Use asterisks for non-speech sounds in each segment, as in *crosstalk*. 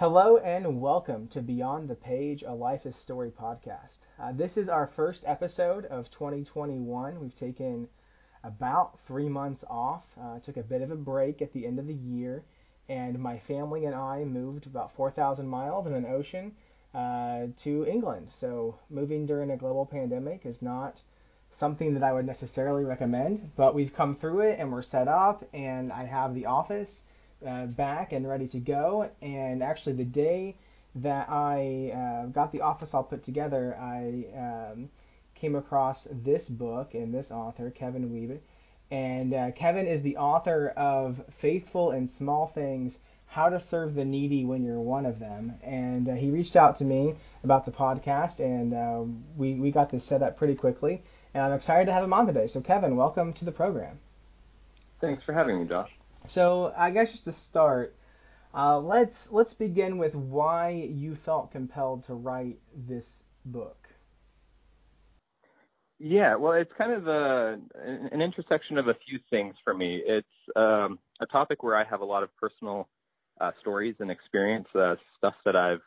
Hello and welcome to Beyond the Page, a Life is Story podcast. Uh, this is our first episode of 2021. We've taken about three months off, uh, took a bit of a break at the end of the year, and my family and I moved about 4,000 miles in an ocean uh, to England. So moving during a global pandemic is not something that I would necessarily recommend, but we've come through it and we're set up, and I have the office uh, back and ready to go. And actually, the day that I uh, got the office all put together, I um, came across this book and this author, Kevin Wiebe. And uh, Kevin is the author of Faithful in Small Things How to Serve the Needy When You're One of Them. And uh, he reached out to me about the podcast, and uh, we, we got this set up pretty quickly. And I'm excited to have him on today. So, Kevin, welcome to the program. Thanks for having me, Josh. So, I guess just to start, uh, let's let's begin with why you felt compelled to write this book. Yeah, well, it's kind of a, an intersection of a few things for me. It's um, a topic where I have a lot of personal uh, stories and experience, uh, stuff that I've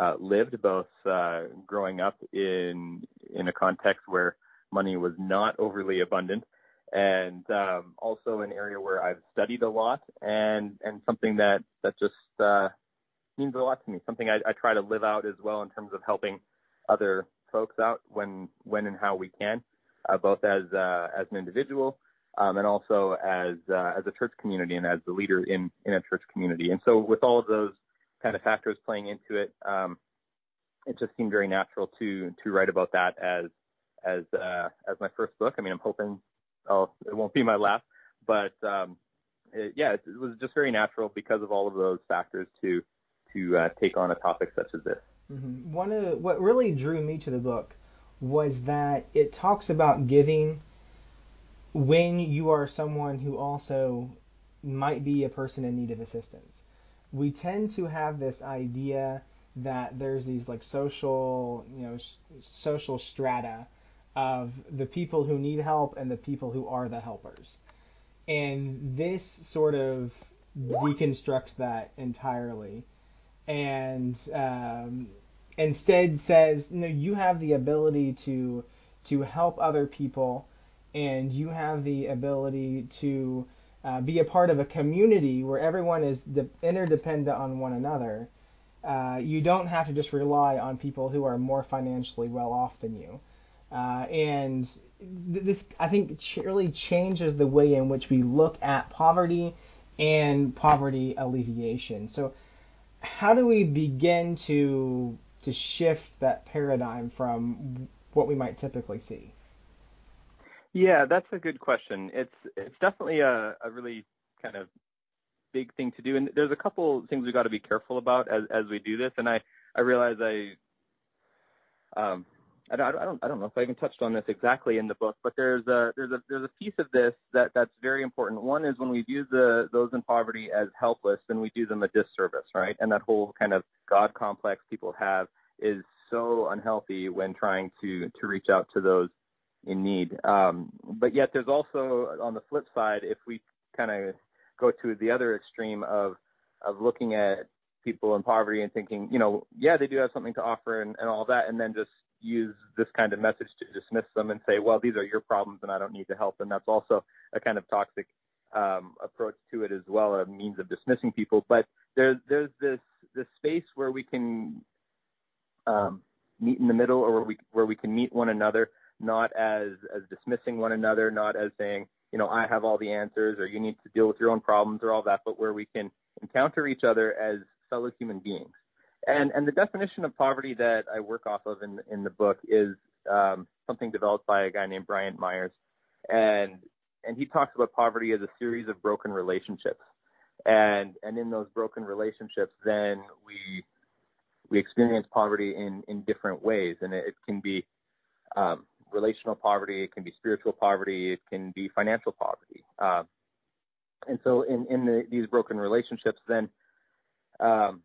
uh, lived, both uh, growing up in in a context where money was not overly abundant, and um, also an area where I've studied a lot, and and something that that just uh, means a lot to me. Something I, I try to live out as well in terms of helping other folks out when when and how we can, uh, both as uh, as an individual um, and also as uh, as a church community and as the leader in in a church community. And so with all of those kind of factors playing into it, um, it just seemed very natural to to write about that as as uh, as my first book. I mean, I'm hoping oh it won't be my last, but um, it, yeah, it, it was just very natural because of all of those factors to to uh, take on a topic such as this. Mm-hmm. One of what really drew me to the book was that it talks about giving when you are someone who also might be a person in need of assistance. We tend to have this idea that there's these like social, you know, social strata of the people who need help and the people who are the helpers. And this sort of deconstructs that entirely and um, instead says, you know, you have the ability to to help other people, and you have the ability to uh, be a part of a community where everyone is de- interdependent on one another. Uh, you don't have to just rely on people who are more financially well off than you. Uh, and this, I think, really changes the way in which we look at poverty and poverty alleviation. So, how do we begin to to shift that paradigm from what we might typically see? Yeah, that's a good question. It's it's definitely a, a really kind of big thing to do, and there's a couple things we got to be careful about as as we do this. And I I realize I um I don't, I don't know if I even touched on this exactly in the book, but there's a there's a there's a piece of this that that's very important. One is when we view the those in poverty as helpless, then we do them a disservice, right? And that whole kind of God complex people have is so unhealthy when trying to to reach out to those in need. Um, but yet there's also on the flip side, if we kind of go to the other extreme of of looking at people in poverty and thinking, you know, yeah, they do have something to offer and, and all that, and then just use this kind of message to dismiss them and say, well, these are your problems and I don't need to help. And that's also a kind of toxic um, approach to it as well, a means of dismissing people. But there's there's this this space where we can um, meet in the middle, or where we where we can meet one another, not as as dismissing one another, not as saying, you know, I have all the answers, or you need to deal with your own problems, or all that, but where we can encounter each other as fellow human beings. And and the definition of poverty that I work off of in in the book is um, something developed by a guy named Bryant Myers, and and he talks about poverty as a series of broken relationships, and and in those broken relationships, then we we experience poverty in in different ways, and it, it can be um, relational poverty, it can be spiritual poverty, it can be financial poverty, uh, and so in in the, these broken relationships, then um,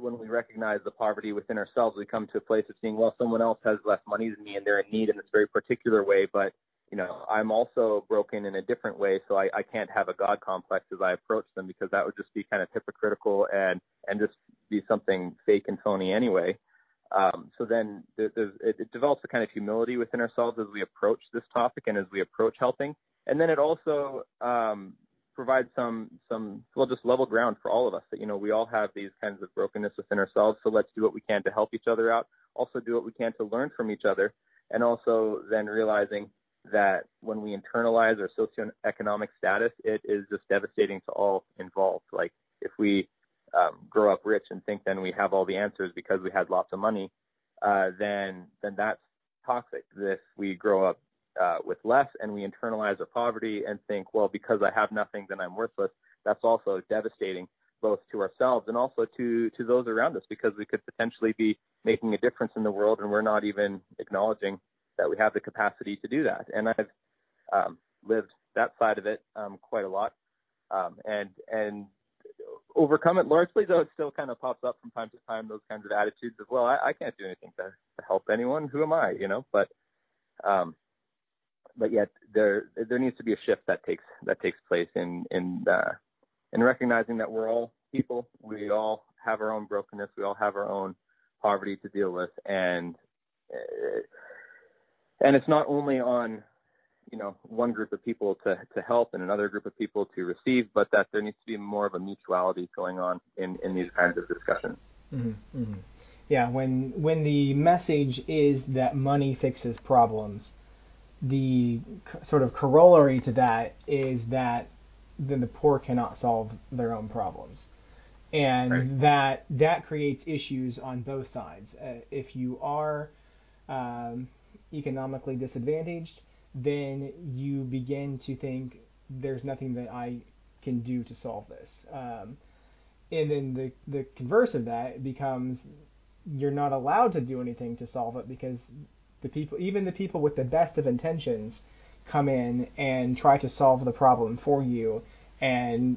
when we recognize the poverty within ourselves, we come to a place of seeing, well, someone else has less money than me and they're in need in this very particular way, but you know, I'm also broken in a different way, so I, I can't have a God complex as I approach them because that would just be kind of hypocritical and and just be something fake and phony anyway. Um, so then it, it develops a kind of humility within ourselves as we approach this topic and as we approach helping. And then it also um, provides some some well just level ground for all of us that you know we all have these kinds of brokenness within ourselves. So let's do what we can to help each other out. Also do what we can to learn from each other, and also then realizing that when we internalize our socioeconomic status, it is just devastating to all involved. Like if we um, grow up rich and think then we have all the answers because we had lots of money, uh, then then that's toxic. If we grow up uh, with less and we internalize our poverty and think, well, because I have nothing, then I'm worthless. That's also devastating both to ourselves and also to to those around us because we could potentially be making a difference in the world and we're not even acknowledging that we have the capacity to do that. And I've um, lived that side of it um, quite a lot, um, and and overcome it largely. Though it still kind of pops up from time to time. Those kinds of attitudes of, well, I, I can't do anything to, to help anyone. Who am I? You know. But um, but yet there there needs to be a shift that takes that takes place in in uh, in recognizing that we're all people. We all have our own brokenness. We all have our own poverty to deal with, and uh, and it's not only on you know one group of people to to help and another group of people to receive, but that there needs to be more of a mutuality going on in in these kinds of discussions. Mm-hmm, mm-hmm. Yeah, when when the message is that money fixes problems, the sort of corollary to that is that then the poor cannot solve their own problems. And right. that that creates issues on both sides. Uh, if you are um, economically disadvantaged then you begin to think there's nothing that i can do to solve this. Um, and then the the converse of that becomes you're not allowed to do anything to solve it because the people, even the people with the best of intentions, come in and try to solve the problem for you, and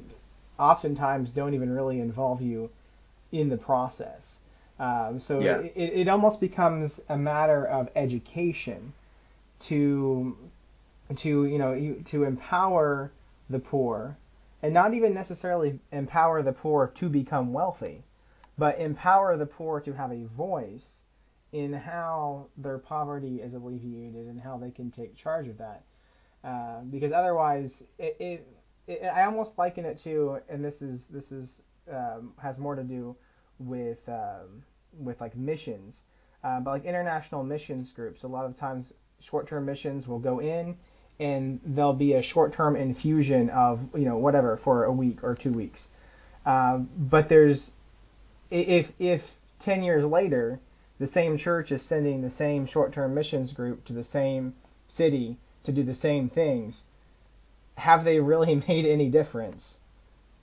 oftentimes don't even really involve you in the process. Um, so yeah. it, it almost becomes a matter of education to to you know to empower the poor and not even necessarily empower the poor to become wealthy but empower the poor to have a voice in how their poverty is alleviated and how they can take charge of that. Uh, because otherwise, it, it, it, I almost liken it to, and this is this is um, has more to do with um, with like missions, uh, but like international missions groups. A lot of times, short-term missions will go in, and there'll be a short-term infusion of you know whatever for a week or two weeks. Uh, but there's if if ten years later the same church is sending the same short-term missions group to the same city to do the same things, have they really *laughs* made any difference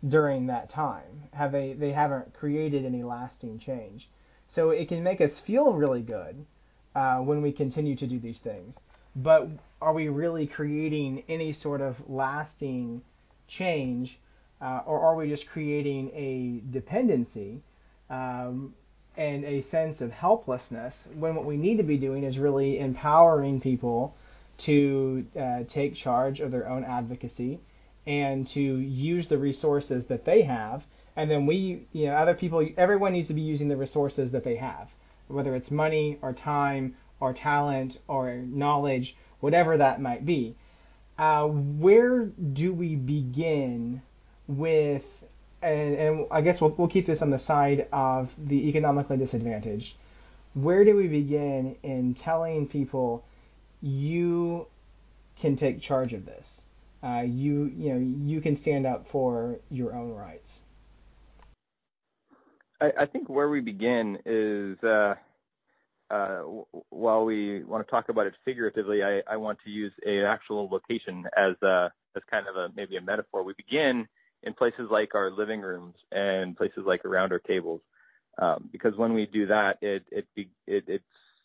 during that time? Have they they haven't created any lasting change? So it can make us feel really good uh, when we continue to do these things, but are we really creating any sort of lasting change, uh, or are we just creating a dependency? Um, and a sense of helplessness when what we need to be doing is really empowering people to uh, take charge of their own advocacy and to use the resources that they have. And then we you know other people everyone needs to be using the resources that they have whether it's money or time or talent or knowledge whatever that might be. Uh, where do we begin with and, and I guess we'll, we'll keep this on the side of the economically disadvantaged. Where do we begin in telling people you can take charge of this? Uh, you you know you can stand up for your own rights. I, I think where we begin is uh, uh, while we want to talk about it figuratively, I, I want to use an actual location as uh, as kind of a maybe a metaphor. We begin in places like our living rooms and places like around our tables. Um, because when we do that, it it, it it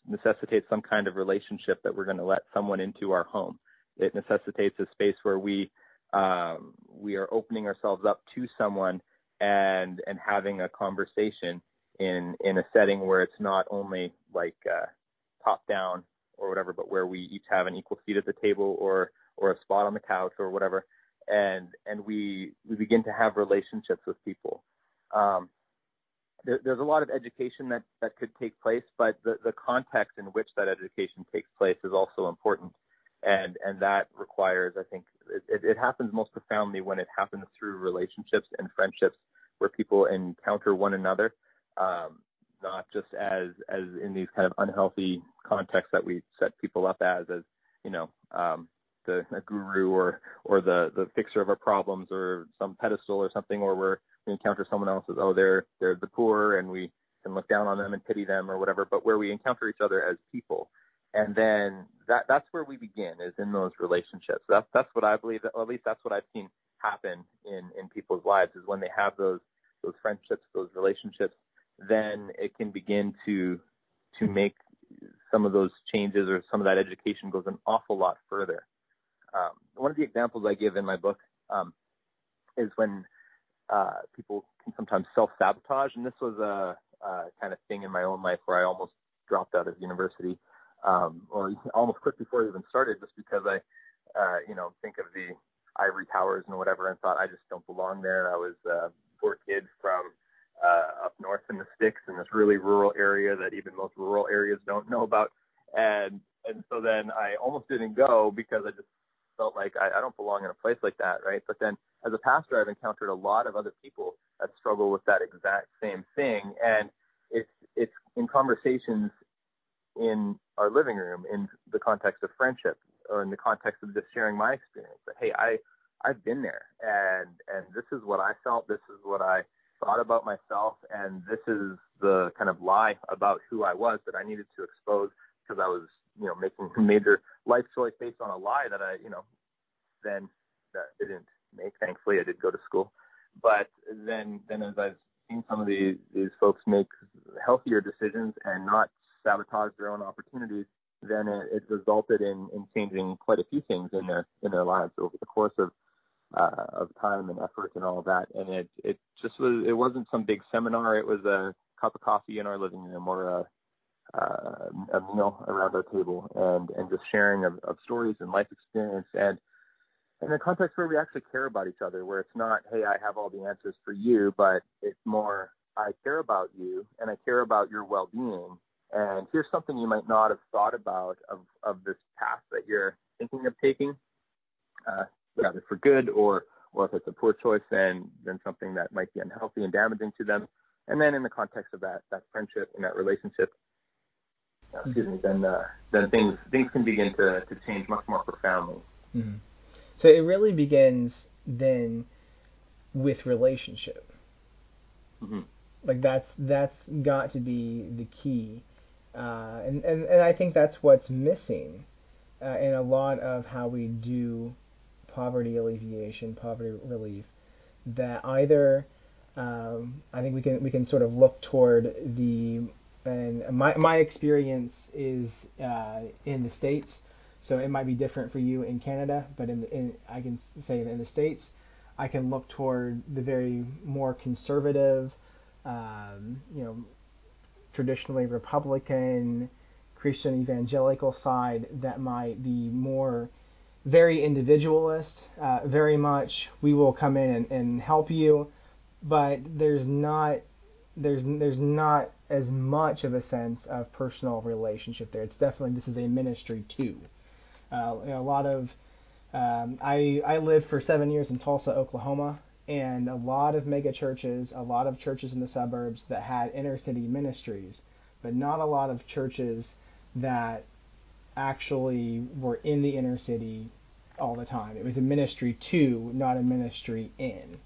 necessitates some kind of relationship that we're going to let someone into our home. It necessitates a space where we um, we are opening ourselves up to someone and and having a conversation in in a setting where it's not only like uh, top down or whatever, but where we each have an equal seat at the table or or a spot on the couch or whatever and and we we begin to have relationships with people. Um, there, there's a lot of education that, that could take place, but the, the context in which that education takes place is also important. And, and that requires, I think, it, it happens most profoundly when it happens through relationships and friendships where people encounter one another, um, not just as, as in these kind of unhealthy contexts that we set people up as, as, you know, um, the a guru or, or the, the fixer of our problems or some pedestal or something, or we're, we encounter someone else as oh they're they're the poor and we can look down on them and pity them or whatever, but where we encounter each other as people. And then that that's where we begin is in those relationships. That's that's what I believe, or at least that's what I've seen happen in in people's lives is when they have those those friendships, those relationships, then it can begin to to make some of those changes or some of that education goes an awful lot further. Um, one of the examples I give in my book um, is when uh, people can sometimes self-sabotage, and this was a, a kind of thing in my own life where I almost dropped out of university, um, or almost quit before I even started, just because I, uh, you know, think of the ivory towers and whatever, and thought I just don't belong there. I was a poor kid from uh, up north in the sticks in this really rural area that even most rural areas don't know about, and and so then I almost didn't go because I just felt like I, I don't belong in a place like that, right? But then as a pastor, I've encountered a lot of other people that struggle with that exact same thing, and it's it's in conversations in our living room, in the context of friendship, or in the context of just sharing my experience. That hey, I I've been there, and and this is what I felt. This is what I thought about myself, and this is the kind of lie about who I was that I needed to expose because I was you know making *laughs* major life choice based on a lie that I you know then that didn't make. Thankfully, I did go to school, but then then as I've seen some of these these folks make healthier decisions and not sabotage their own opportunities, then it, it resulted in in changing quite a few things in their in their lives over the course of uh, of time and effort and all of that. And it it just was it wasn't some big seminar. It was a cup of coffee in our living room or a uh, a meal around our table and and just sharing of, of stories and life experience and in a context where we actually care about each other, where it's not, hey, I have all the answers for you, but it's more, I care about you and I care about your well being. And here's something you might not have thought about of, of this path that you're thinking of taking, uh, for good or, or if it's a poor choice, then, then something that might be unhealthy and damaging to them. And then in the context of that, that friendship and that relationship, excuse me, then, uh, then things, things can begin to, to change much more profoundly. Mm-hmm. So it really begins then with relationship. Mm-hmm. Like that's that's got to be the key, uh, and, and and I think that's what's missing uh, in a lot of how we do poverty alleviation, poverty relief. That either um, I think we can we can sort of look toward the and my my experience is uh, in the states. So it might be different for you in Canada, but in, in I can say in the states, I can look toward the very more conservative, um, you know, traditionally Republican, Christian evangelical side that might be more very individualist, uh, very much we will come in and, and help you, but there's not there's there's not as much of a sense of personal relationship there. It's definitely this is a ministry too. Uh, you know, a lot of um, I I lived for seven years in Tulsa, Oklahoma, and a lot of mega churches, a lot of churches in the suburbs that had inner city ministries, but not a lot of churches that actually were in the inner city all the time. It was a ministry to, not a ministry in.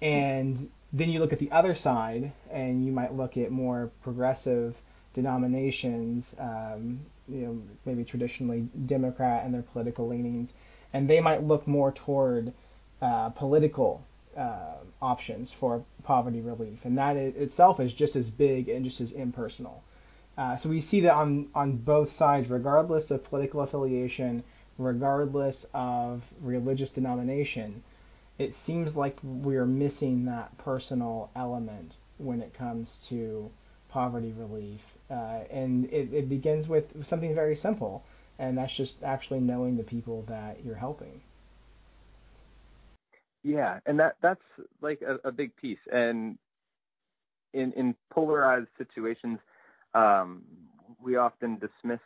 And then you look at the other side, and you might look at more progressive denominations, um, you know, maybe traditionally Democrat and their political leanings, and they might look more toward uh, political uh, options for poverty relief, and that itself is just as big and just as impersonal. Uh, so we see that on on both sides, regardless of political affiliation, regardless of religious denomination, it seems like we're missing that personal element when it comes to poverty relief uh, and it, it begins with something very simple, and that's just actually knowing the people that you're helping. Yeah, and that that's like a, a big piece. And in in polarized situations, um, we often dismiss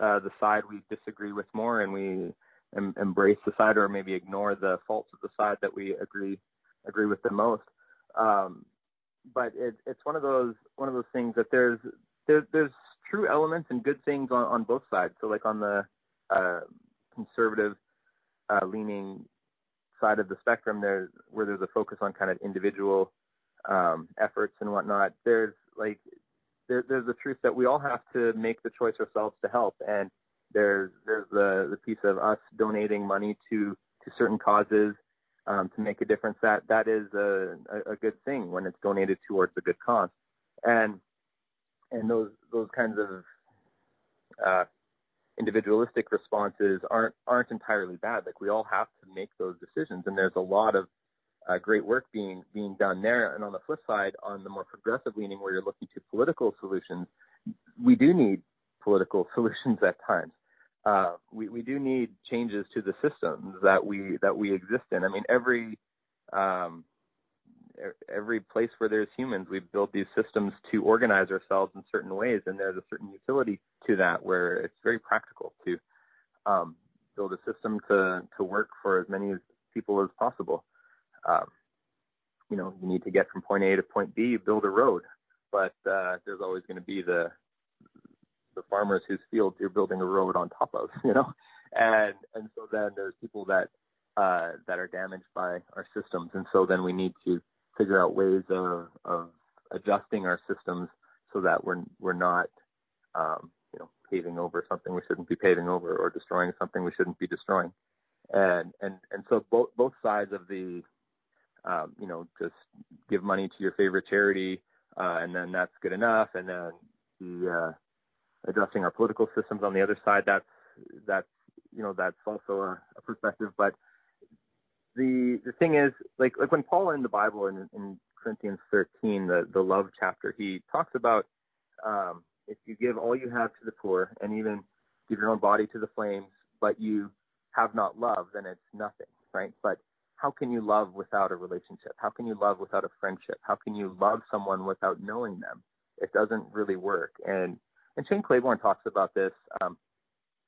uh, the side we disagree with more, and we em- embrace the side, or maybe ignore the faults of the side that we agree agree with the most. Um, but it, it's one of those one of those things that there's there's there's true elements and good things on, on both sides. So like on the uh, conservative uh, leaning side of the spectrum, there's where there's a focus on kind of individual um, efforts and whatnot. There's like there, there's the truth that we all have to make the choice ourselves to help, and there's there's the the piece of us donating money to to certain causes um, to make a difference. That that is a, a, good thing when it's donated towards a good cause, and and those those kinds of uh, individualistic responses aren't aren't entirely bad. Like we all have to make those decisions, and there's a lot of uh, great work being being done there. And on the flip side, on the more progressive leaning, where you're looking to political solutions, we do need political *laughs* solutions at times. Uh, we we do need changes to the systems that we that we exist in. I mean, every um, every place where there's humans, we build these systems to organize ourselves in certain ways, and there's a certain utility to that where it's very practical to um, build a system to to work for as many people as possible. Um, you know, you need to get from point A to point B, build a road, but uh, there's always going to be the the farmers whose fields you're building a road on top of, *laughs* you know, and and so then there's people that uh, that are damaged by our systems, and so then we need to figure out ways of, of adjusting our systems so that we're we're not um, you know paving over something we shouldn't be paving over or destroying something we shouldn't be destroying. And and and so both both sides of the um, you know just give money to your favorite charity uh, and then that's good enough. And then the uh, adjusting our political systems on the other side that's that's you know that's also a, a perspective. But the the thing is like like when Paul in the Bible in, in Corinthians 13 the the love chapter he talks about um, if you give all you have to the poor and even give your own body to the flames but you have not love then it's nothing right? But how can you love without a relationship? How can you love without a friendship? How can you love someone without knowing them? It doesn't really work. And and Shane Claiborne talks about this um,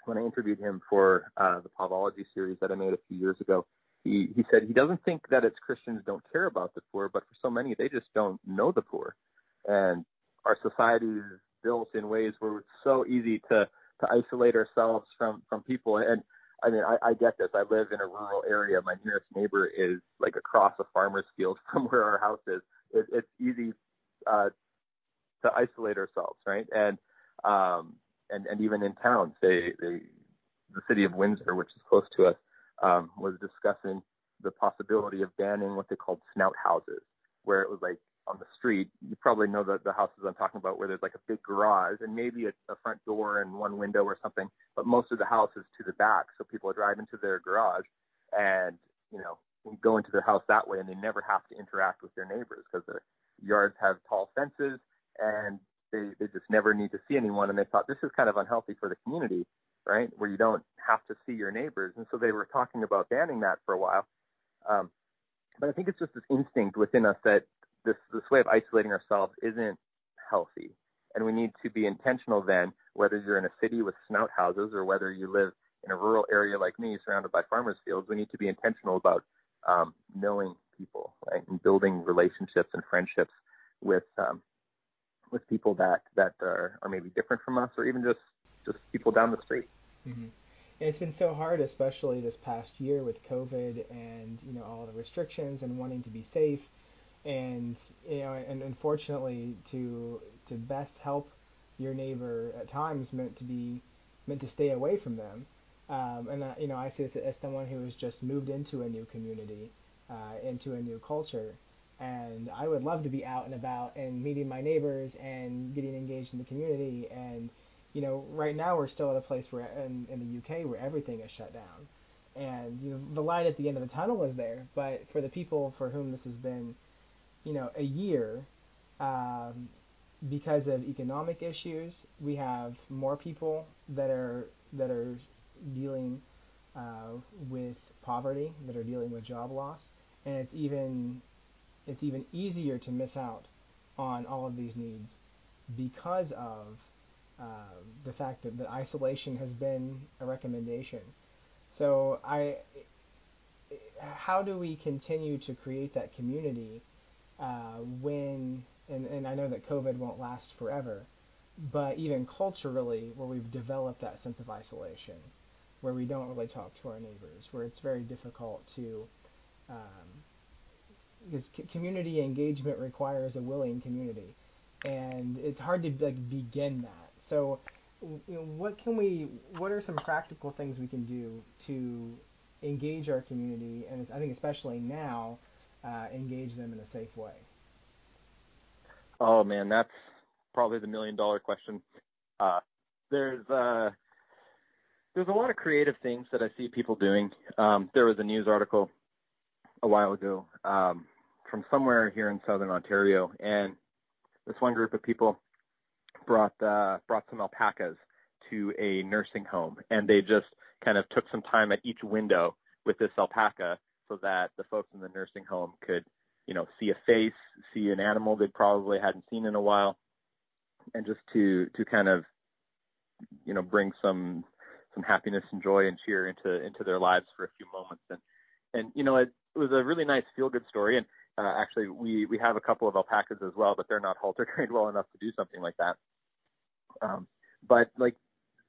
when I interviewed him for uh, the Pavology series that I made a few years ago he, he said he doesn't think that it's Christians don't care about the poor, but for so many, they just don't know the poor. And our society is built in ways where it's so easy to, to isolate ourselves from, from people. And I mean, I, I get this. I live in a rural area. My nearest neighbor is like across a farmer's field *laughs* from where our house is. It, it's easy uh, to isolate ourselves, right? And um, and and even in towns, they, they the city of Windsor, which is close to us, um, was discussing the possibility of banning what they called snout houses, where it was like on the street. You probably know the, the houses I'm talking about, where there's like a big garage and maybe a, a front door and one window or something, but most of the house is to the back, so people drive into their garage and you know go into their house that way, and they never have to interact with their neighbors because their yards have tall fences and they they just never need to see anyone. And they thought this is kind of unhealthy for the community right? Where you don't have to see your neighbors. And so they were talking about banning that for a while. Um, but I think it's just this instinct within us that this, this way of isolating ourselves isn't healthy. And we need to be intentional then, whether you're in a city with snout houses or whether you live in a rural area like me surrounded by farmers fields, we need to be intentional about um, knowing people, right? And building relationships and friendships with, um, with people that, that are, are maybe different from us or even just just people down the street. Mm-hmm. It's been so hard, especially this past year with COVID and you know all the restrictions and wanting to be safe, and you know, and unfortunately, to to best help your neighbor at times meant to be meant to stay away from them. Um, and uh, you know, I say this as someone who has just moved into a new community, uh, into a new culture, and I would love to be out and about and meeting my neighbors and getting engaged in the community. And you know, right now we're still at a place where in, in the UK where everything is shut down, and you know the light at the end of the tunnel is there. But for the people for whom this has been, you know, a year, um, because of economic issues, we have more people that are that are dealing uh, with poverty, that are dealing with job loss, and it's even it's even easier to miss out on all of these needs because of uh, the fact that the isolation has been a recommendation. So I, how do we continue to create that community uh, when, and, and I know that COVID won't last forever, but even culturally, where we've developed that sense of isolation, where we don't really talk to our neighbors, where it's very difficult to, um, because community engagement requires a willing community, and it's hard to like begin that. So, you know, what can we? What are some practical things we can do to engage our community, and I think especially now, uh, engage them in a safe way? Oh man, that's probably the million dollar question. Uh, there's uh, there's a lot of creative things that I see people doing. Um, there was a news article a while ago um, from somewhere here in southern Ontario, and this one group of people brought uh, brought some alpacas to a nursing home, and they just kind of took some time at each window with this alpaca so that the folks in the nursing home could, you know, see a face, see an animal they probably hadn't seen in a while, and just to to kind of, you know, bring some some happiness and joy and cheer into into their lives for a few moments. And and you know, it, it was a really nice feel good story. And uh, actually, we we have a couple of alpacas as well, but they're not halter trained well enough to do something like that. Um, but like,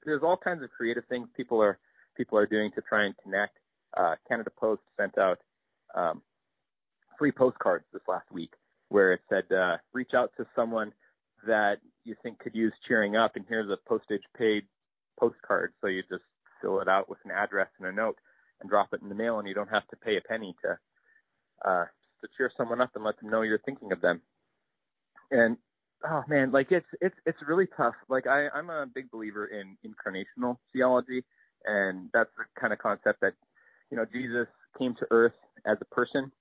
there's all kinds of creative things people are people are doing to try and connect. Uh, Canada Post sent out um, free postcards this last week where it said, uh, reach out to someone that you think could use cheering up, and here's a postage paid postcard. So you just fill it out with an address and a note and drop it in the mail, and you don't have to pay a penny to uh, to cheer someone up and let them know you're thinking of them. And oh man, like it's it's it's really tough. Like I I'm a big believer in incarnational theology, and that's the kind of concept that you know Jesus came to earth as a person.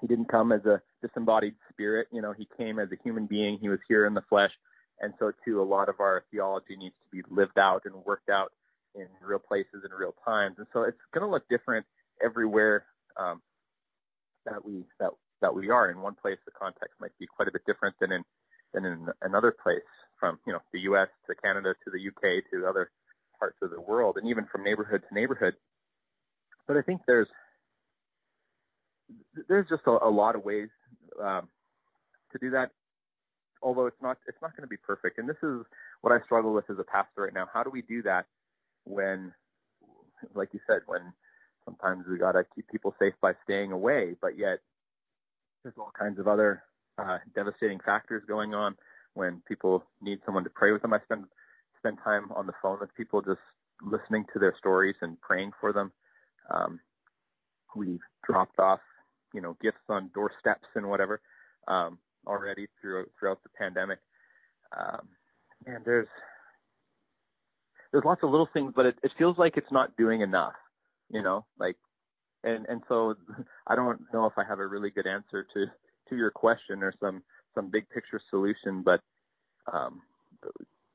He didn't come as a disembodied spirit. You know, he came as a human being. He was here in the flesh, and so too a lot of our theology needs to be lived out and worked out in real places and real times. And so it's going to look different everywhere um, that we that that we are. In one place, the context might be quite a bit different than in than in another place. From you know the U.S. to Canada to the U.K. to other parts of the world, and even from neighborhood to neighborhood. But I think there's there's just a, a lot of ways um, to do that. Although it's not it's not going to be perfect, and this is what I struggle with as a pastor right now. How do we do that when, like you said, when sometimes we got to keep people safe by staying away, but yet there's all kinds of other uh, devastating factors going on when people need someone to pray with them. I spend spend time on the phone with people, just listening to their stories and praying for them. Um, we've dropped off, you know, gifts on doorsteps and whatever um, already through, throughout the pandemic. Um, and there's there's lots of little things, but it, it feels like it's not doing enough you know, like, and and so *laughs* I don't know if I have a really good answer to to your question or some some big picture solution, but um,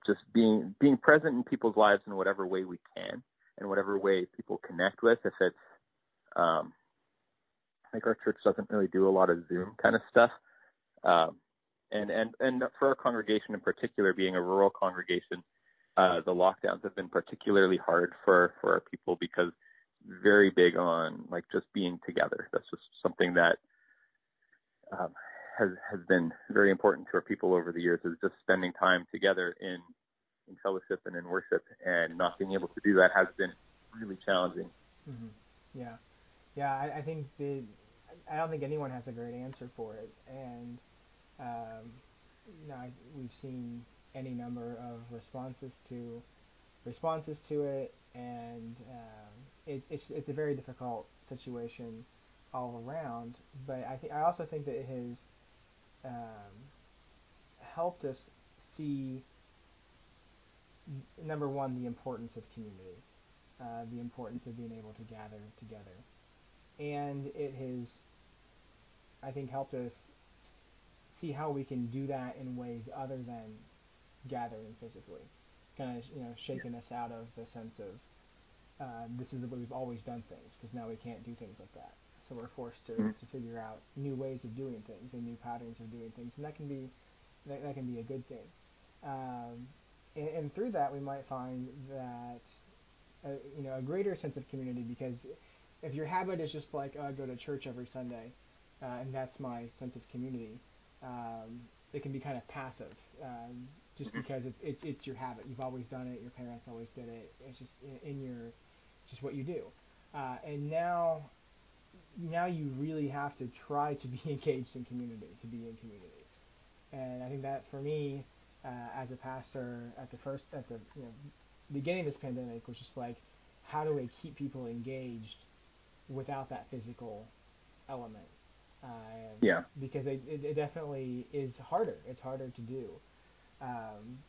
just being being present in people's lives in whatever way we can, and whatever way people connect with. If it's um, like our church doesn't really do a lot of Zoom kind of stuff, um, and and and for our congregation in particular, being a rural congregation, uh, the lockdowns have been particularly hard for for our people because very big on like just being together. That's just something that um, has has been very important to our people over the years. Is just spending time together in in fellowship and in worship, and not being able to do that has been really challenging. Mm-hmm. Yeah, yeah. I, I think the I don't think anyone has a great answer for it, and um, you know I, we've seen any number of responses to responses to it, and um, it, it's it's a very difficult situation all around. But I think I also think that it has um, helped us see number one the importance of community, uh, the importance of being able to gather together, and it has I think helped us see how we can do that in ways other than gathering physically kind of you know shaken us out of the sense of uh, this is the way we've always done things because now we can't do things like that. So we're forced to, mm-hmm. to figure out new ways of doing things and new patterns of doing things, and that can be that, that can be a good thing. Um, and, and through that, we might find that a, you know a greater sense of community because if your habit is just like oh, I go to church every Sunday, uh, and that's my sense of community, um, it can be kind of passive, um, just Mm-hmm. because it's it, it's your habit. You've always done it. Your parents always did it. It's just in, in your just what you do. Uh, and now now you really have to try to be *laughs* engaged in community to be in community. And I think that for me, uh, as a pastor, at the first at the you know beginning of this pandemic was just like, how do I keep people engaged without that physical element? Uh, Yeah. Because it, it, it definitely is harder. It's harder to do. Um,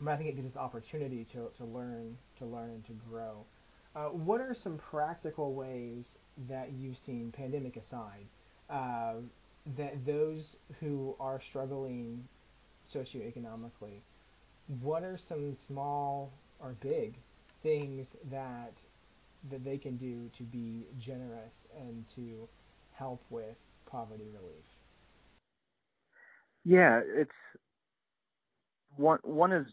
but I think it gives us opportunity to, to learn, to learn and to grow. Uh, what are some practical ways that you've seen, pandemic aside, uh, that those who are struggling socioeconomically, what are some small or big things that that they can do to be generous and to help with poverty relief? Yeah, it's one. One is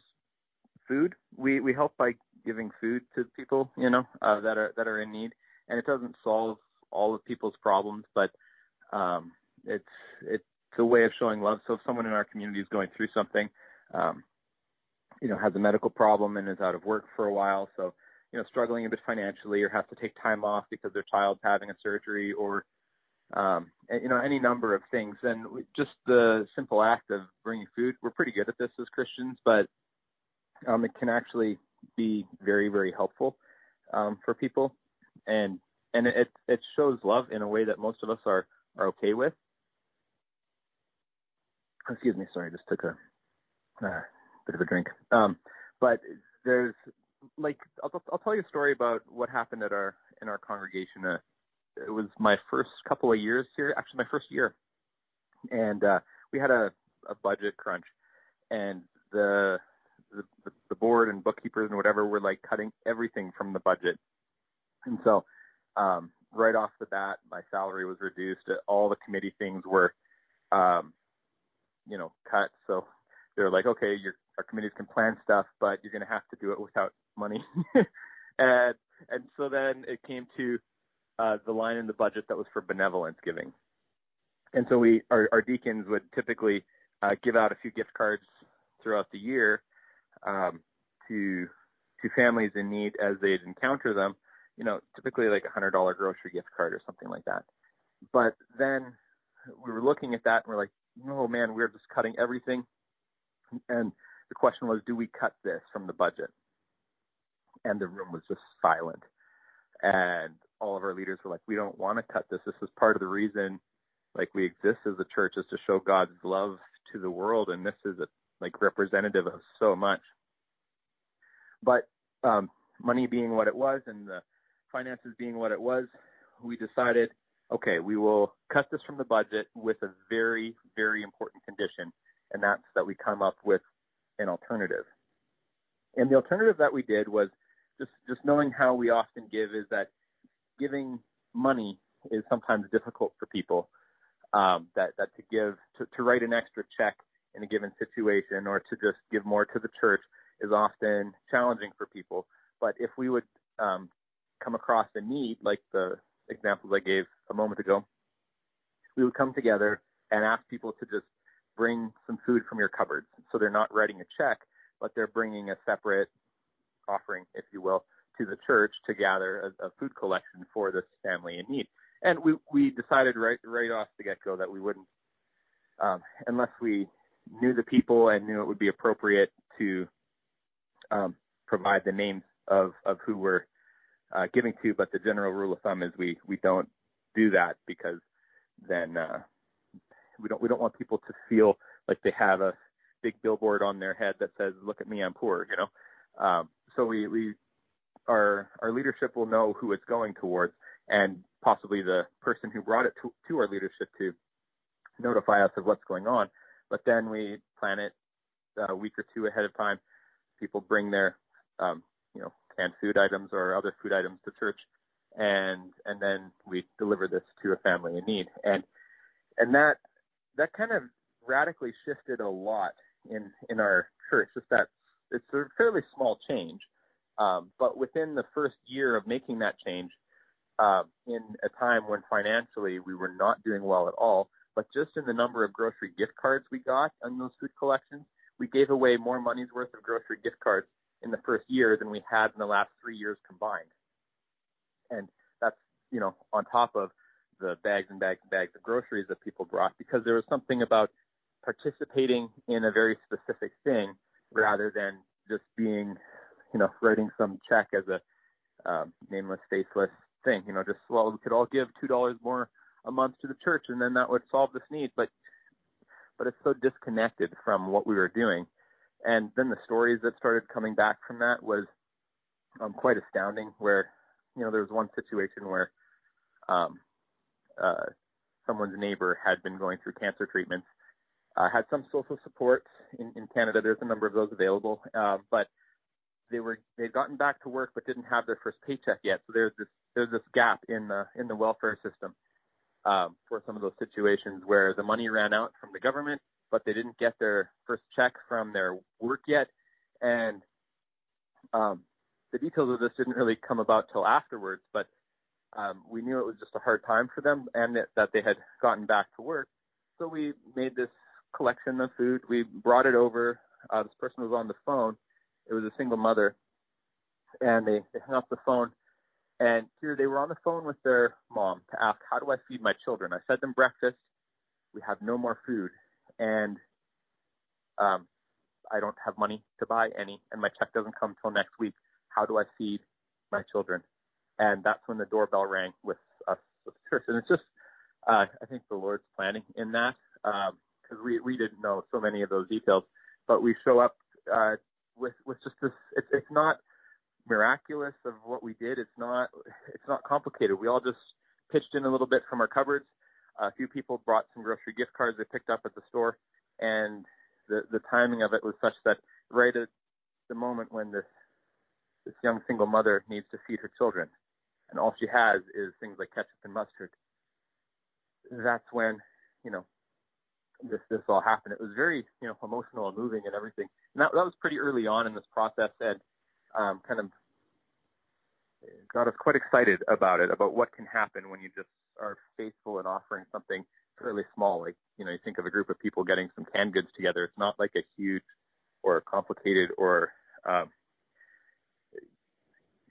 food. We we help by giving food to people, you know, uh, that are that are in need, and it doesn't solve all of people's problems, but um, it's it's a way of showing love. So if someone in our community is going through something, um, you know, has a medical problem and is out of work for a while, so you know, struggling a bit financially or has to take time off because their child's having a surgery or um, you know, any number of things. And just the simple act of bringing food, we're pretty good at this as Christians, but um, it can actually be very, very helpful um, for people, and and it it shows love in a way that most of us are are okay with. Excuse me, sorry, just took a uh, bit of a drink. Um, but there's like I'll, I'll tell you a story about what happened at our in our congregation. Uh, it was my first couple of years here, actually my first year, and uh, we had a, a budget crunch, and the, the the board and bookkeepers and whatever were like cutting everything from the budget, and so um, right off the bat, my salary was reduced. All the committee things were, um, you know, cut. So they're like, okay, your our committees can plan stuff, but you're going to have to do it without money. *laughs* and and so then it came to uh, the line in the budget that was for benevolence giving. And so we, our, our deacons would typically uh, give out a few gift cards throughout the year um, to to families in need as they'd encounter them. You know, typically like a hundred dollar grocery gift card or something like that. But then we were looking at that and we're like, oh man, we're just cutting everything. And the question was, do we cut this from the budget? And the room was just silent. And all of our leaders were like, we don't want to cut this. This is part of the reason, like we exist as a church, is to show God's love to the world, and this is a, like representative of so much. But um, money being what it was, and the finances being what it was, we decided, okay, we will cut this from the budget with a very, very important condition, and that's that we come up with an alternative. And the alternative that we did was just just knowing how we often give is that giving money is sometimes difficult for people. Um, that that to give to, to write an extra check in a given situation or to just give more to the church is often challenging for people. But if we would um, come across a need, like the examples I gave a moment ago, we would come together and ask people to just bring some food from your cupboards. So they're not writing a check, but they're bringing a separate offering, if you will, to the church to gather a, a food collection for this family in need. And we we decided right right off the get go that we wouldn't, um, unless we knew the people and knew it would be appropriate to um, provide the names of of who we're uh, giving to. But the general rule of thumb is we we don't do that because then uh, we don't we don't want people to feel like they have a big billboard on their head that says "Look at me, I'm poor," you know. Um, so we we our our leadership will know who it's going towards, and possibly the person who brought it to, to our leadership to notify us of what's going on. But then we plan it a week or two ahead of time. People bring their um, you know canned food items or other food items to church, and and then we deliver this to a family in need. And and that that kind of radically shifted a lot in in our church. Just that it's a fairly small change, um, but within the first year of making that change, uh, in a time when financially we were not doing well at all, but just in the number of grocery gift cards we got on those food collections, we gave away more money's worth of grocery gift cards in the first year than we had in the last three years combined. And that's, you know, on top of the bags and bags and bags of groceries that people brought because there was something about participating in a very specific thing rather than just being, you know, writing some check as a um, nameless, faceless thing. You know, just well, we could all give two dollars more a month to the church, and then that would solve this need. But but it's so disconnected from what we were doing. And then the stories that started coming back from that was um, quite astounding. Where you know there was one situation where um, uh, someone's neighbor had been going through cancer treatments, uh, had some social support in, in Canada. There's a number of those available, uh, but they were they'd gotten back to work but didn't have their first paycheck yet. So there's this there's this gap in the in the welfare system um, for some of those situations where the money ran out from the government, but they didn't get their first check from their work yet, and um, the details of this didn't really come about till afterwards. But um, we knew it was just a hard time for them, and that, that they had gotten back to work. So we made this collection of food. We brought it over. Uh, this person was on the phone. It was a single mother, and they, they hung up the phone and here they were on the phone with their mom to ask, how do I feed my children? I fed them breakfast. We have no more food. And um, I don't have money to buy any, and my check doesn't come till next week. How do I feed my children? And that's when the doorbell rang with us with the church. And it's just, uh, I think the Lord's planning in that, because um, we we didn't know so many of those details, but we show up uh, with with just this. It's it's not miraculous of what we did. It's not it's not complicated. We all just pitched in a little bit from our cupboards. A few people brought some grocery gift cards they picked up at the store, and the the timing of it was such that right at the moment when this this young single mother needs to feed her children, and all she has is things like ketchup and mustard. That's when you know this this all happened. It was very you know emotional and moving and everything. And that that was pretty early on in this process, and um, kind of got us quite excited about it, about what can happen when you just are faithful in offering something fairly small. Like, you know, you think of a group of people getting some canned goods together. It's not like a huge or complicated or, um,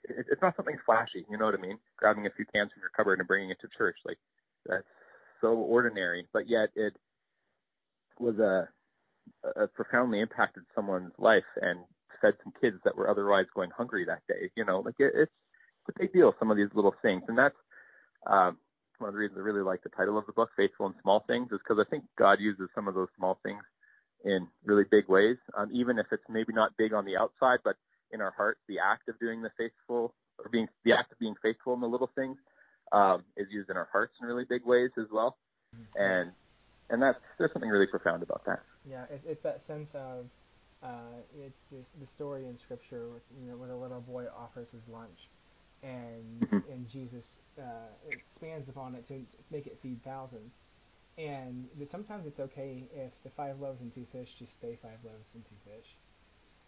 it, it's not something flashy. You know what I mean? Grabbing a few cans from your cupboard and bringing it to church. Like, that's so ordinary, but yet it was a, a profoundly impacted someone's life and fed some kids that were otherwise going hungry that day. You know, like it, it's it's a big deal. Some of these little things, and that's um, one of the reasons I really like the title of the book, "Faithful in Small Things," is because I think God uses some of those small things in really big ways. Um, even if it's maybe not big on the outside, but in our hearts, the act of doing the faithful or being the act of being faithful in the little things um, is used in our hearts in really big ways as well. And and that's there's something really profound about that. Yeah, it's, it's that sense of uh, it's this, the story in Scripture with, you know, where the little boy offers his lunch, and mm-hmm. and Jesus uh, expands upon it to make it feed thousands. And sometimes it's okay if the five loaves and two fish just stay five loaves and two fish.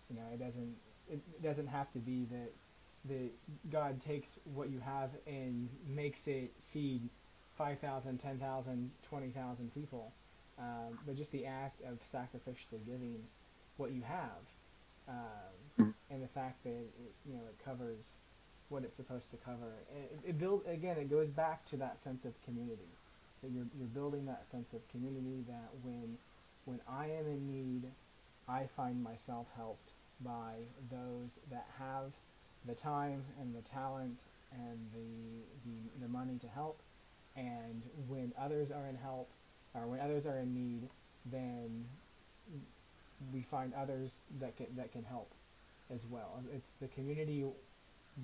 You know, it doesn't it doesn't have to be that that God takes what you have and makes it feed 5,000, 10,000, 20,000 people. Um, but just the act of sacrificially giving what you have, um, mm-hmm. and the fact that it, you know it covers what it's supposed to cover. It, it build again. It goes back to that sense of community. That you're you're building that sense of community. That when when I am in need, I find myself helped by those that have the time and the talent and the, the, the money to help. And when others are in help, or when others are in need, then we find others that can that can help as well. It's the community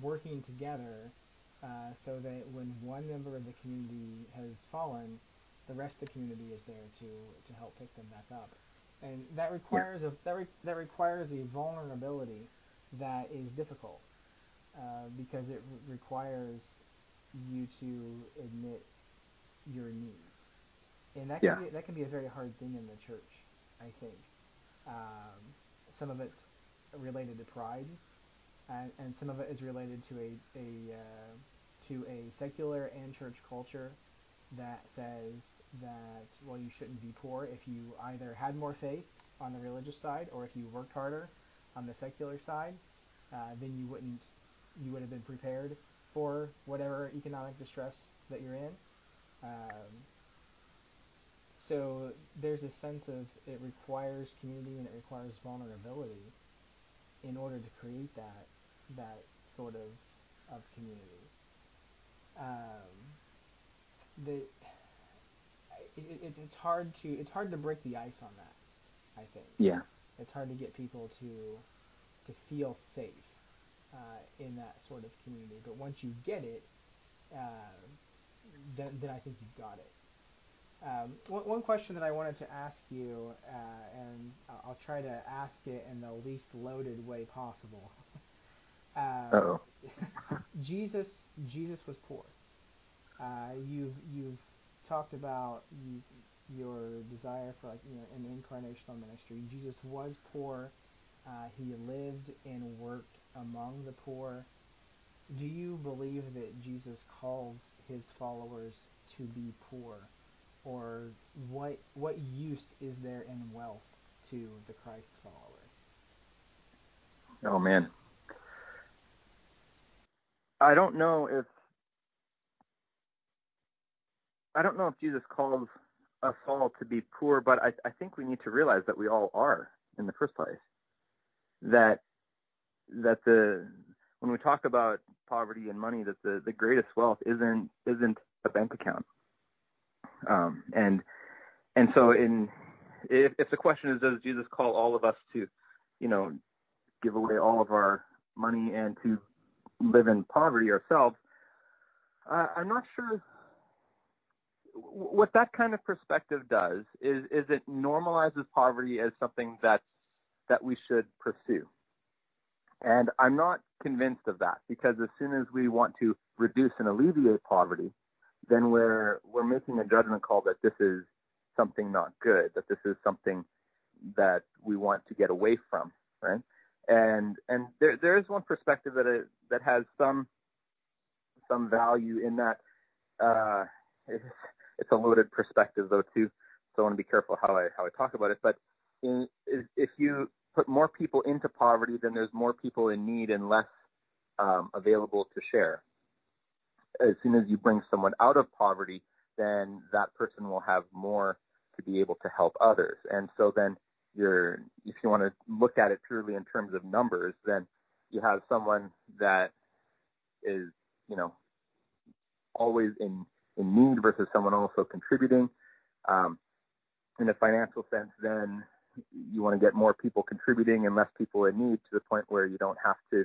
working together uh, so that when one member of the community has fallen, the rest of the community is there to to help pick them back up, and that requires yeah. a that re, that requires a vulnerability that is difficult uh, because it re- requires you to admit your needs, and that can yeah. be that can be a very hard thing in the church I think. Um, some of it's related to pride, and, and some of it is related to a, a uh, to a secular and church culture that says that well you shouldn't be poor if you either had more faith on the religious side or if you worked harder on the secular side, uh, then you wouldn't you would have been prepared for whatever economic distress that you're in. Um, so there's a sense of it requires community and it requires vulnerability in order to create that that sort of of community. Um, the it, it, it's hard to it's hard to break the ice on that. I think. Yeah. It's hard to get people to to feel safe uh, in that sort of community. But once you get it, uh, then then I think you've got it. Um, one, one question that I wanted to ask you, uh, and I'll try to ask it in the least loaded way possible. *laughs* Uh, *laughs* Jesus, Jesus was poor. Uh, you've you've talked about you, your desire for like you know an incarnational ministry. Jesus was poor. Uh, he lived and worked among the poor. Do you believe that Jesus calls his followers to be poor? Or what what use is there in wealth to the Christ follower? Oh man. I don't know if I don't know if Jesus calls us all to be poor, but I, I think we need to realize that we all are in the first place. That that the when we talk about poverty and money, that the, the greatest wealth isn't isn't a bank account. Um, and and so in if, if the question is does Jesus call all of us to, you know, give away all of our money and to live in poverty ourselves, uh, I'm not sure what that kind of perspective does is is it normalizes poverty as something that that we should pursue. And I'm not convinced of that because as soon as we want to reduce and alleviate poverty, then we're we're making a judgment call that this is something not good, that this is something that we want to get away from, right? And and there there is one perspective that it, that has some some value in that. Uh, it's, it's a loaded perspective though too, so I want to be careful how I how I talk about it. But in, if you put more people into poverty, then there's more people in need and less um, available to share as soon as you bring someone out of poverty, then that person will have more to be able to help others. And so then you're, if you want to look at it purely in terms of numbers, then you have someone that is, you know, always in, in need versus someone also contributing. Um, in a financial sense, then you want to get more people contributing and less people in need to the point where you don't have to,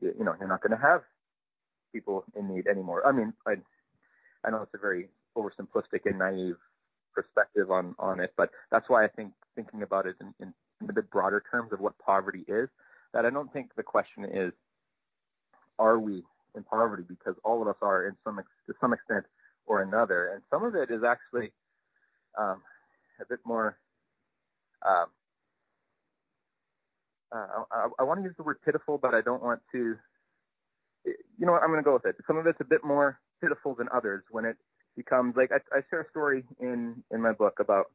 you know, you're not going to have people in need anymore. I mean, I I know it's a very oversimplistic and naive perspective on on it, but that's why I think thinking about it in, in, in a bit broader terms of what poverty is, that I don't think the question is, are we in poverty? Because all of us are in some ex- to some extent or another, and some of it is actually um, a bit more. Um, uh, I, I want to use the word pitiful, but I don't want to you know what? I'm going to go with it. Some of it's a bit more pitiful than others when it becomes like I, I share a story in in my book about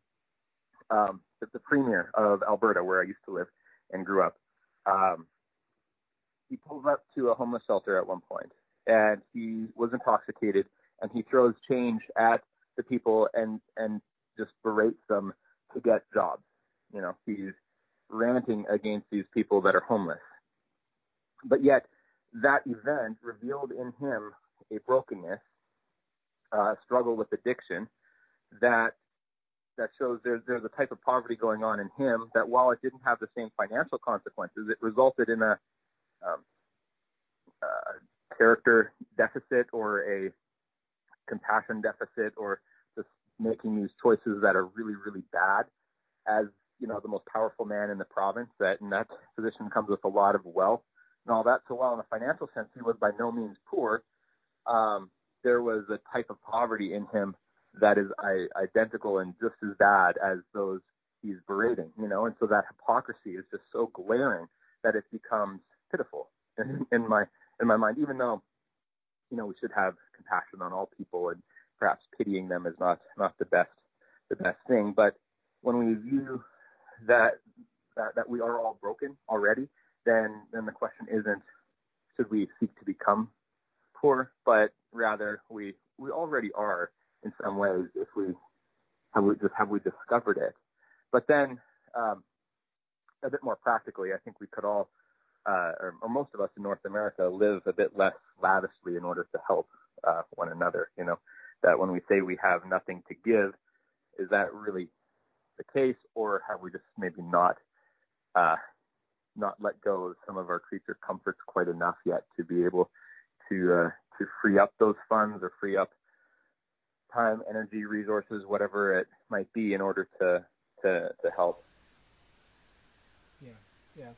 um, the, the premier of Alberta, where I used to live and grew up. Um, he pulls up to a homeless shelter at one point, and he was intoxicated, and he throws change at the people and and just berates them to get jobs. You know, he's ranting against these people that are homeless. But yet, that event revealed in him a brokenness, uh, struggle with addiction that that shows there's there's a type of poverty going on in him that while it didn't have the same financial consequences, it resulted in a um, uh, character deficit or a compassion deficit or just making these choices that are really really bad. As you know the most powerful man in the province that in that position comes with a lot of wealth and all that. So while in a financial sense he was by no means poor, um, there was a type of poverty in him that is I, identical and just as bad as those he's berating, you know, and so that hypocrisy is just so glaring that it becomes pitiful *laughs* in, in my in my mind. Even though, you know, we should have compassion on all people, and perhaps pitying them is not not the best the best thing. But when we view that that, that we are all broken already, then then the question isn't should we seek to become poor, but rather we we already are in some ways if we have we just have we discovered it. But then um, a bit more practically, I think we could all, uh, or, or most of us in North America, live a bit less lavishly in order to help uh, one another. You know, that when we say we have nothing to give, is that really the case, or have we just maybe not uh, not let go of some of our creature comforts quite enough yet to be able to uh, to free up those funds or free up time, energy, resources, whatever it might be, in order to to to help. Yeah, yeah.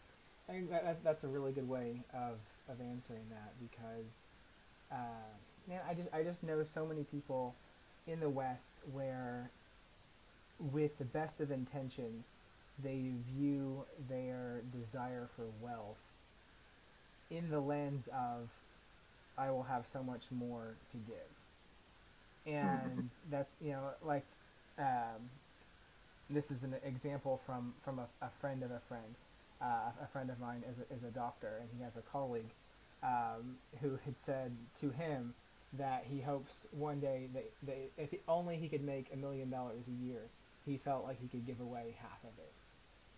I think that, that's a really good way of of answering that because, uh, man, I just I just know so many people in the West where, with the best of intentions, they view their desire for wealth in the lens of I will have so much more to give. And *laughs* that's you know like um, this is an example from from a, a friend of a friend. Uh, a friend of mine is a, is a doctor, and he has a colleague um, who had said to him that he hopes one day that, that if only he could make a million dollars a year, he felt like he could give away half of it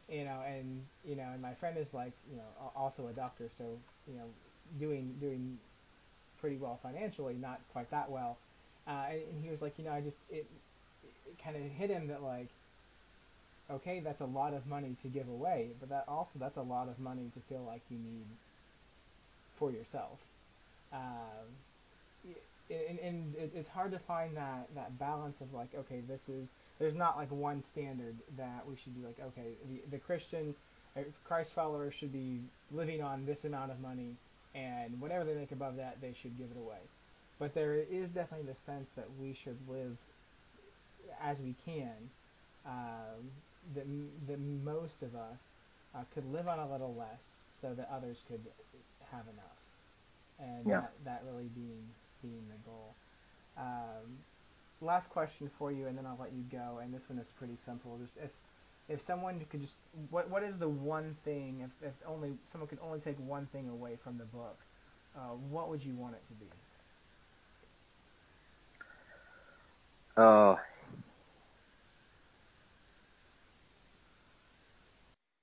you know, and you know, and my friend is like, you know, also a doctor, so you know, doing doing pretty well financially, not quite that well. Uh, and he was like, you know, I just it, it kind of hit him that like, okay, that's a lot of money to give away, but that also that's a lot of money to feel like you need for yourself. Um, and, and it's hard to find that that balance of like, okay, this is there's not like one standard that we should be like, okay, the, the Christian, uh, Christ followers should be living on this amount of money, and whatever they make above that, they should give it away. But there is definitely the sense that we should live as we can. Um, that, that most of us uh, could live on a little less so that others could have enough. And yeah. that, that really being being the goal. Um, last question for you, and then I'll let you go. And this one is pretty simple. Just if if someone could just what what is the one thing if if only someone could only take one thing away from the book, uh, what would you want it to be? Oh.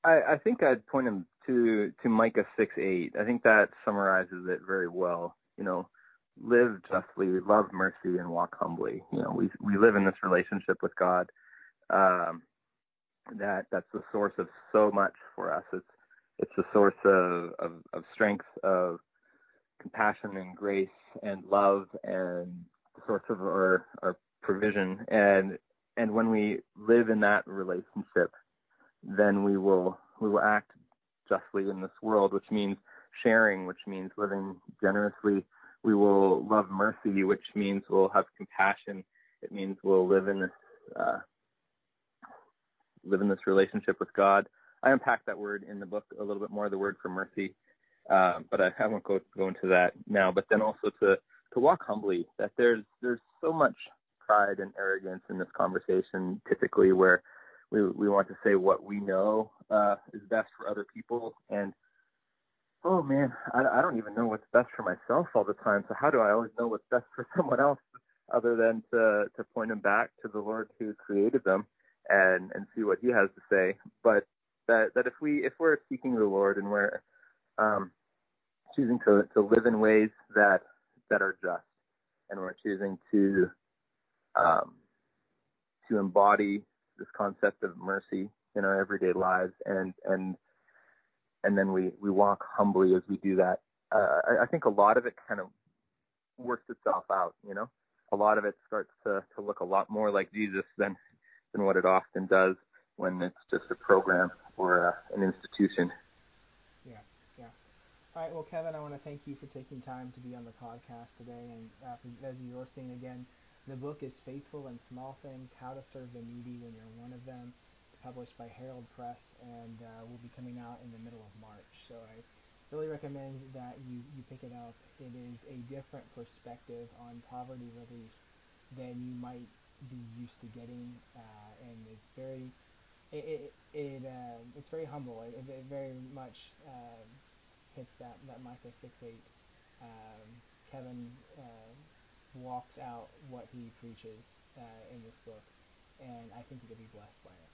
I, I think I'd point him to to Micah six eight. I think that summarizes it very well. You know, live justly, love mercy, and walk humbly. You know, we we live in this relationship with God. Um, that that's the source of so much for us. It's it's the source of, of, of strength, of compassion and grace and love, and the source of our, our provision. And and when we live in that relationship, then we will we will act justly in this world, which means sharing, which means living generously, we will love mercy, which means we'll have compassion. It means we'll live in this uh, live in this relationship with God. I unpack that word in the book a little bit more, the word for mercy, um, but I, I won't go go into that now. But then also to to walk humbly. That there's there's so much pride and arrogance in this conversation, typically where we we want to say what we know uh, is best for other people, and oh man, I, I don't even know what's best for myself all the time. So how do I always know what's best for *laughs* someone else other than to to point them back to the Lord who created them and and see what He has to say? But that that if we if we're seeking the Lord and we're um, choosing to to live in ways that that are just, and we're choosing to um, to embody this concept of mercy in our everyday lives and and and then we we walk humbly as we do that. Uh, I, I think a lot of it kind of works itself out. You know, a lot of it starts to to look a lot more like Jesus than than what it often does when it's just a program or uh, an institution. Yeah, yeah. All right, well, Kevin, I want to thank you for taking time to be on the podcast today. And uh, as you're listening again, the book is Faithful in Small Things How to Serve the Needy When You're One of Them published by Herald Press and uh, will be coming out in the middle of March. So I really recommend that you, you pick it up. It is a different perspective on poverty relief than you might be used to getting, uh, and it's very it it, it uh, it's very humble. It, it very much um, hits that that Micah six eight. Um, Kevin uh, walks out what he preaches uh, in this book, and I think you'll be blessed by it.